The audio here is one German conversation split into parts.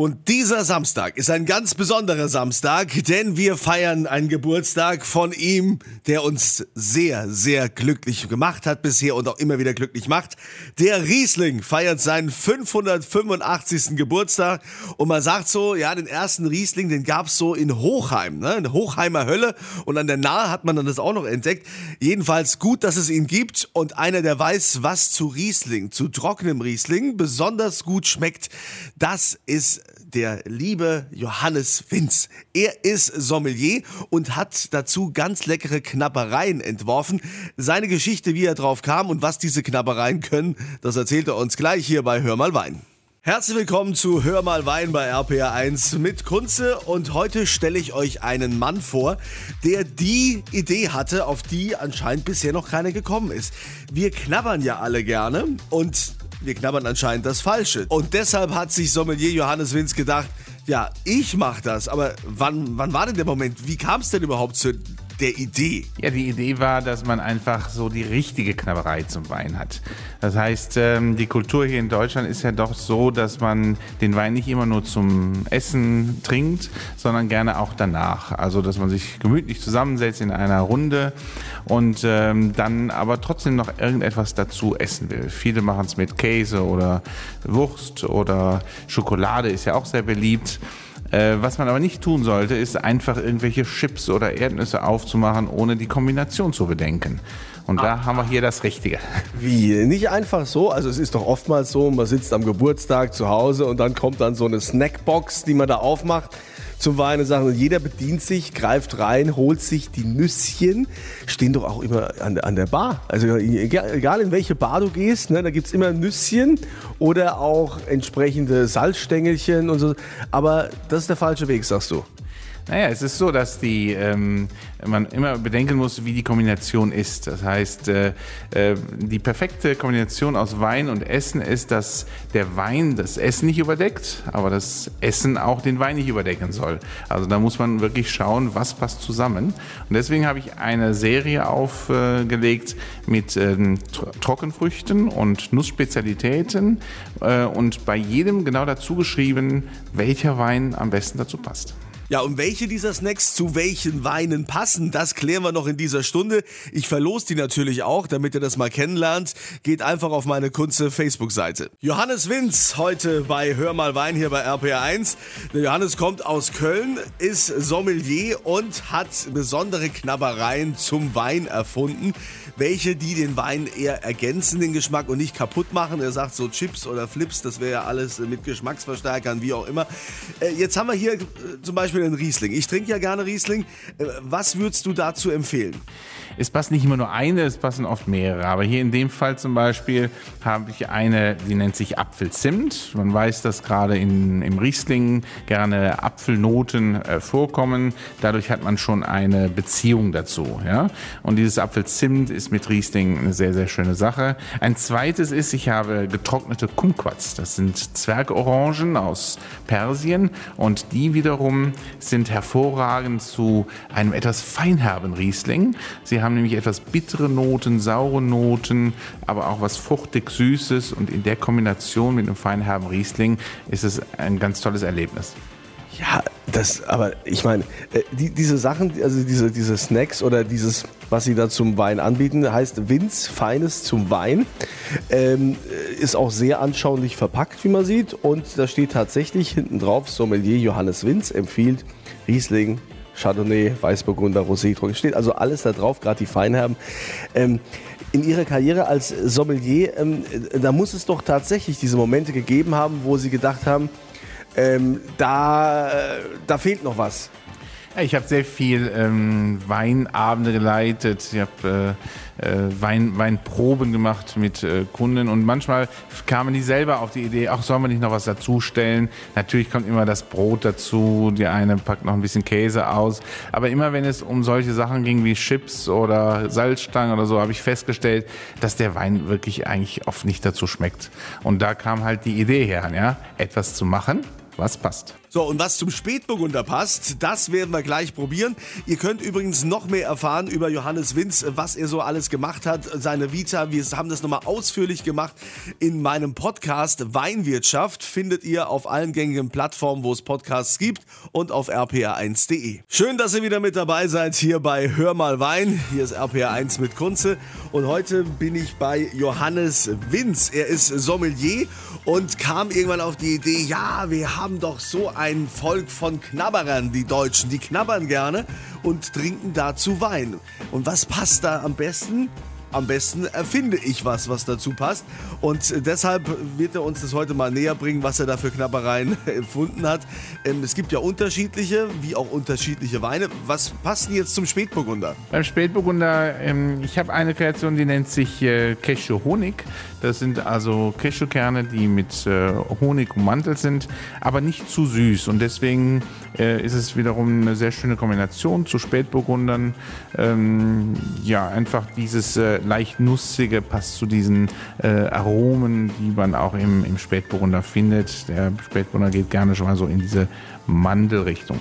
Und dieser Samstag ist ein ganz besonderer Samstag, denn wir feiern einen Geburtstag von ihm, der uns sehr, sehr glücklich gemacht hat bisher und auch immer wieder glücklich macht. Der Riesling feiert seinen 585. Geburtstag und man sagt so, ja, den ersten Riesling, den gab's so in Hochheim, ne? in Hochheimer Hölle und an der Nahe hat man dann das auch noch entdeckt. Jedenfalls gut, dass es ihn gibt und einer, der weiß, was zu Riesling, zu trockenem Riesling besonders gut schmeckt, das ist der liebe Johannes Winz. Er ist Sommelier und hat dazu ganz leckere Knappereien entworfen. Seine Geschichte, wie er drauf kam und was diese Knappereien können, das erzählt er uns gleich hier bei Hör mal Wein. Herzlich willkommen zu Hör mal Wein bei RPR1 mit Kunze und heute stelle ich euch einen Mann vor, der die Idee hatte, auf die anscheinend bisher noch keine gekommen ist. Wir knabbern ja alle gerne und wir knabbern anscheinend das Falsche. Und deshalb hat sich Sommelier Johannes Winz gedacht, ja, ich mach das. Aber wann, wann war denn der Moment? Wie kam es denn überhaupt zu der Idee? Ja, die Idee war, dass man einfach so die richtige Knabberei zum Wein hat. Das heißt, ähm, die Kultur hier in Deutschland ist ja doch so, dass man den Wein nicht immer nur zum Essen trinkt, sondern gerne auch danach. Also, dass man sich gemütlich zusammensetzt in einer Runde und ähm, dann aber trotzdem noch irgendetwas dazu essen will. Viele machen es mit Käse oder Wurst oder Schokolade ist ja auch sehr beliebt. Äh, was man aber nicht tun sollte, ist einfach irgendwelche Chips oder Erdnüsse aufzumachen, ohne die Kombination zu bedenken. Und da ah. haben wir hier das Richtige. Wie? Nicht einfach so? Also es ist doch oftmals so, man sitzt am Geburtstag zu Hause und dann kommt dann so eine Snackbox, die man da aufmacht zum Wein und sagen, jeder bedient sich, greift rein, holt sich die Nüsschen, stehen doch auch immer an, an der Bar. Also egal, in welche Bar du gehst, ne, da gibt es immer Nüsschen oder auch entsprechende Salzstängelchen und so. Aber das ist der falsche Weg, sagst du. Naja, es ist so, dass die, ähm, man immer bedenken muss, wie die Kombination ist. Das heißt, äh, äh, die perfekte Kombination aus Wein und Essen ist, dass der Wein das Essen nicht überdeckt, aber das Essen auch den Wein nicht überdecken soll. Also da muss man wirklich schauen, was passt zusammen. Und deswegen habe ich eine Serie aufgelegt mit ähm, Trockenfrüchten und Nussspezialitäten äh, und bei jedem genau dazu geschrieben, welcher Wein am besten dazu passt. Ja, und welche dieser Snacks zu welchen Weinen passen, das klären wir noch in dieser Stunde. Ich verlose die natürlich auch, damit ihr das mal kennenlernt. Geht einfach auf meine Kunze Facebook-Seite. Johannes Winz heute bei Hör mal Wein hier bei RPR1. Der Johannes kommt aus Köln, ist Sommelier und hat besondere Knabbereien zum Wein erfunden. Welche, die den Wein eher ergänzen, den Geschmack und nicht kaputt machen. Er sagt so Chips oder Flips, das wäre ja alles mit Geschmacksverstärkern, wie auch immer. Äh, jetzt haben wir hier äh, zum Beispiel Beispiel ein Riesling. Ich trinke ja gerne Riesling. Äh, was würdest du dazu empfehlen? Es passt nicht immer nur eine, es passen oft mehrere. Aber hier in dem Fall zum Beispiel habe ich eine, die nennt sich Apfelzimt. Man weiß, dass gerade in, im Riesling gerne Apfelnoten äh, vorkommen. Dadurch hat man schon eine Beziehung dazu. Ja? Und dieses Apfelzimt mit Riesling eine sehr, sehr schöne Sache. Ein zweites ist, ich habe getrocknete Kumquats. Das sind Zwergorangen aus Persien und die wiederum sind hervorragend zu einem etwas feinherben Riesling. Sie haben nämlich etwas bittere Noten, saure Noten, aber auch was fruchtig Süßes und in der Kombination mit einem feinherben Riesling ist es ein ganz tolles Erlebnis. Ja, das, aber ich meine, äh, die, diese Sachen, also diese, diese Snacks oder dieses, was sie da zum Wein anbieten, heißt Winz Feines zum Wein. Ähm, ist auch sehr anschaulich verpackt, wie man sieht. Und da steht tatsächlich hinten drauf, Sommelier Johannes Winz empfiehlt Riesling, Chardonnay, Weißburgunder, Rosé, steht also alles da drauf, gerade die Feinherben. Ähm, in Ihrer Karriere als Sommelier, ähm, da muss es doch tatsächlich diese Momente gegeben haben, wo Sie gedacht haben, ähm, da, da fehlt noch was. Ich habe sehr viel ähm, Weinabende geleitet. Ich habe äh, äh, Wein, Weinproben gemacht mit äh, Kunden und manchmal kamen die selber auf die Idee, ach, sollen wir nicht noch was dazustellen? Natürlich kommt immer das Brot dazu, die eine packt noch ein bisschen Käse aus. Aber immer wenn es um solche Sachen ging wie Chips oder Salzstangen oder so, habe ich festgestellt, dass der Wein wirklich eigentlich oft nicht dazu schmeckt. Und da kam halt die Idee her, ja, etwas zu machen, was passt. So, und was zum Spätburgunder passt, das werden wir gleich probieren. Ihr könnt übrigens noch mehr erfahren über Johannes Winz, was er so alles gemacht hat, seine Vita. Wir haben das nochmal ausführlich gemacht in meinem Podcast Weinwirtschaft. Findet ihr auf allen gängigen Plattformen, wo es Podcasts gibt und auf rpa1.de. Schön, dass ihr wieder mit dabei seid hier bei Hör mal Wein. Hier ist RPA1 mit Kunze und heute bin ich bei Johannes Winz. Er ist Sommelier und kam irgendwann auf die Idee, ja, wir haben doch so ein Volk von Knabberern, die Deutschen. Die knabbern gerne und trinken dazu Wein. Und was passt da am besten? Am besten erfinde ich was, was dazu passt. Und deshalb wird er uns das heute mal näher bringen, was er da für Knabbereien empfunden hat. Ähm, es gibt ja unterschiedliche, wie auch unterschiedliche Weine. Was passt denn jetzt zum Spätburgunder? Beim Spätburgunder, ähm, ich habe eine Kreation, die nennt sich äh, Cashew Honig. Das sind also Cashewkerne, die mit äh, Honig ummantelt sind, aber nicht zu süß. Und deswegen äh, ist es wiederum eine sehr schöne Kombination zu Spätburgundern. Ähm, ja, einfach dieses äh, leicht nussige passt zu diesen äh, Aromen, die man auch im, im Spätburgunder findet. Der Spätburgunder geht gerne schon mal so in diese Mandelrichtung.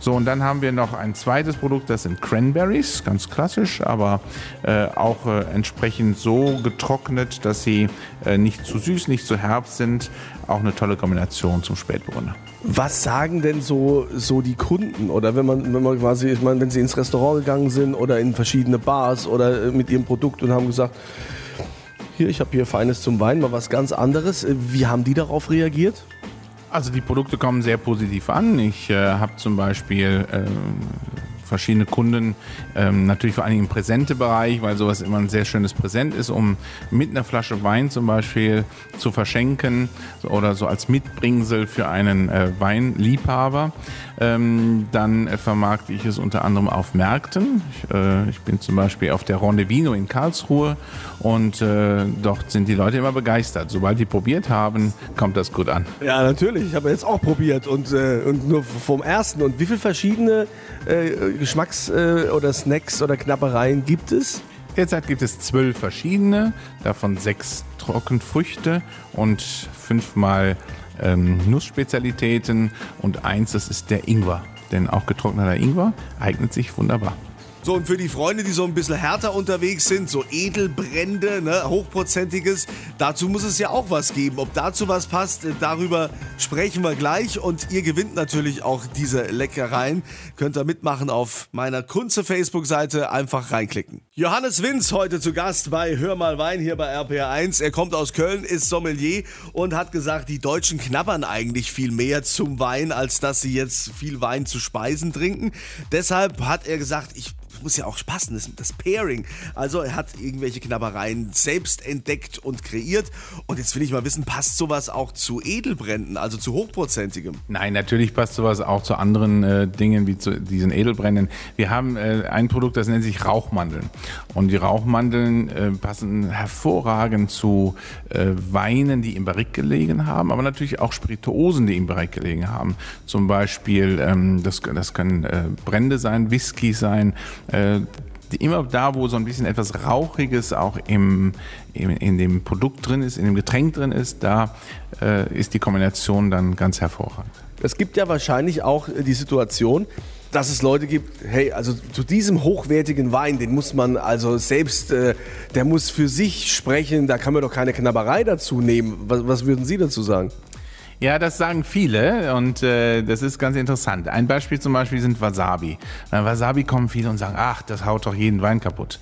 So, und dann haben wir noch ein zweites Produkt, das sind Cranberries, ganz klassisch, aber äh, auch äh, entsprechend so getrocknet, dass sie äh, nicht zu süß, nicht zu herb sind. Auch eine tolle Kombination zum Spätburgunder. Was sagen denn so, so die Kunden? Oder wenn man, wenn man quasi, ich meine, wenn sie ins Restaurant gegangen sind oder in verschiedene Bars oder äh, mit ihrem Produkt und haben gesagt, hier, ich habe hier Feines zum Wein, mal was ganz anderes. Äh, wie haben die darauf reagiert? Also die Produkte kommen sehr positiv an. Ich äh, habe zum Beispiel äh, verschiedene Kunden, ähm, natürlich vor allem im Präsentebereich, weil sowas immer ein sehr schönes Präsent ist, um mit einer Flasche Wein zum Beispiel zu verschenken oder so als Mitbringsel für einen äh, Weinliebhaber. Ähm, dann äh, vermarkte ich es unter anderem auf Märkten. Ich, äh, ich bin zum Beispiel auf der Ronde Vino in Karlsruhe und äh, dort sind die Leute immer begeistert. Sobald die probiert haben, kommt das gut an. Ja, natürlich. Ich habe jetzt auch probiert und, äh, und nur vom ersten. Und wie viele verschiedene äh, Geschmacks- äh, oder Snacks oder Knappereien gibt es? Derzeit gibt es zwölf verschiedene, davon sechs Trockenfrüchte und fünfmal ähm, Nussspezialitäten und eins, das ist der Ingwer. Denn auch getrockneter Ingwer eignet sich wunderbar. So, und für die Freunde, die so ein bisschen härter unterwegs sind, so Edelbrände, ne, hochprozentiges, dazu muss es ja auch was geben. Ob dazu was passt, äh, darüber sprechen wir gleich. Und ihr gewinnt natürlich auch diese Leckereien. Könnt ihr mitmachen auf meiner Kunze Facebook-Seite. Einfach reinklicken. Johannes Winz heute zu Gast bei Hör mal Wein hier bei RPR1. Er kommt aus Köln, ist Sommelier und hat gesagt, die Deutschen knabbern eigentlich viel mehr zum Wein, als dass sie jetzt viel Wein zu Speisen trinken. Deshalb hat er gesagt, ich muss ja auch passen, das, das Pairing. Also er hat irgendwelche Knabbereien selbst entdeckt und kreiert. Und jetzt will ich mal wissen, passt sowas auch zu Edelbränden, also zu hochprozentigem? Nein, natürlich passt sowas auch zu anderen äh, Dingen wie zu diesen Edelbränden. Wir haben äh, ein Produkt, das nennt sich Rauchmandeln. Und die Rauchmandeln äh, passen hervorragend zu äh, Weinen, die im Barrik gelegen haben, aber natürlich auch Spirituosen, die im Barrik gelegen haben. Zum Beispiel, ähm, das, das können äh, Brände sein, Whisky sein, äh, immer da, wo so ein bisschen etwas Rauchiges auch im, im, in dem Produkt drin ist, in dem Getränk drin ist, da äh, ist die Kombination dann ganz hervorragend. Es gibt ja wahrscheinlich auch die Situation, dass es Leute gibt, hey, also zu diesem hochwertigen Wein, den muss man also selbst, äh, der muss für sich sprechen, da kann man doch keine Knabberei dazu nehmen. Was, was würden Sie dazu sagen? Ja, das sagen viele und äh, das ist ganz interessant. Ein Beispiel zum Beispiel sind Wasabi. Bei Wasabi kommen viele und sagen, ach, das haut doch jeden Wein kaputt.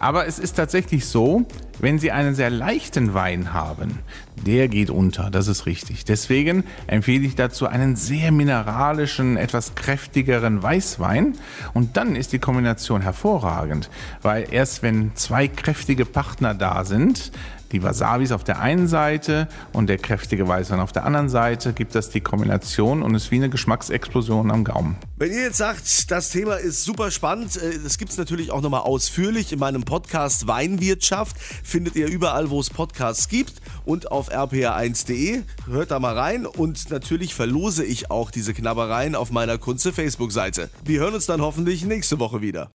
Aber es ist tatsächlich so, wenn Sie einen sehr leichten Wein haben, der geht unter, das ist richtig. Deswegen empfehle ich dazu einen sehr mineralischen, etwas kräftigeren Weißwein und dann ist die Kombination hervorragend, weil erst wenn zwei kräftige Partner da sind, die Wasabis auf der einen Seite und der kräftige Weißwein auf der anderen Seite, gibt das die Kombination und ist wie eine Geschmacksexplosion am Gaumen. Wenn ihr jetzt sagt, das Thema ist super spannend, äh, das gibt es natürlich auch nochmal ausführlich in meinem Podcast Weinwirtschaft. Findet ihr überall, wo es Podcasts gibt und auf rpa1.de. Hört da mal rein und natürlich verlose ich auch diese Knabbereien auf meiner Kunze Facebook-Seite. Wir hören uns dann hoffentlich nächste Woche wieder.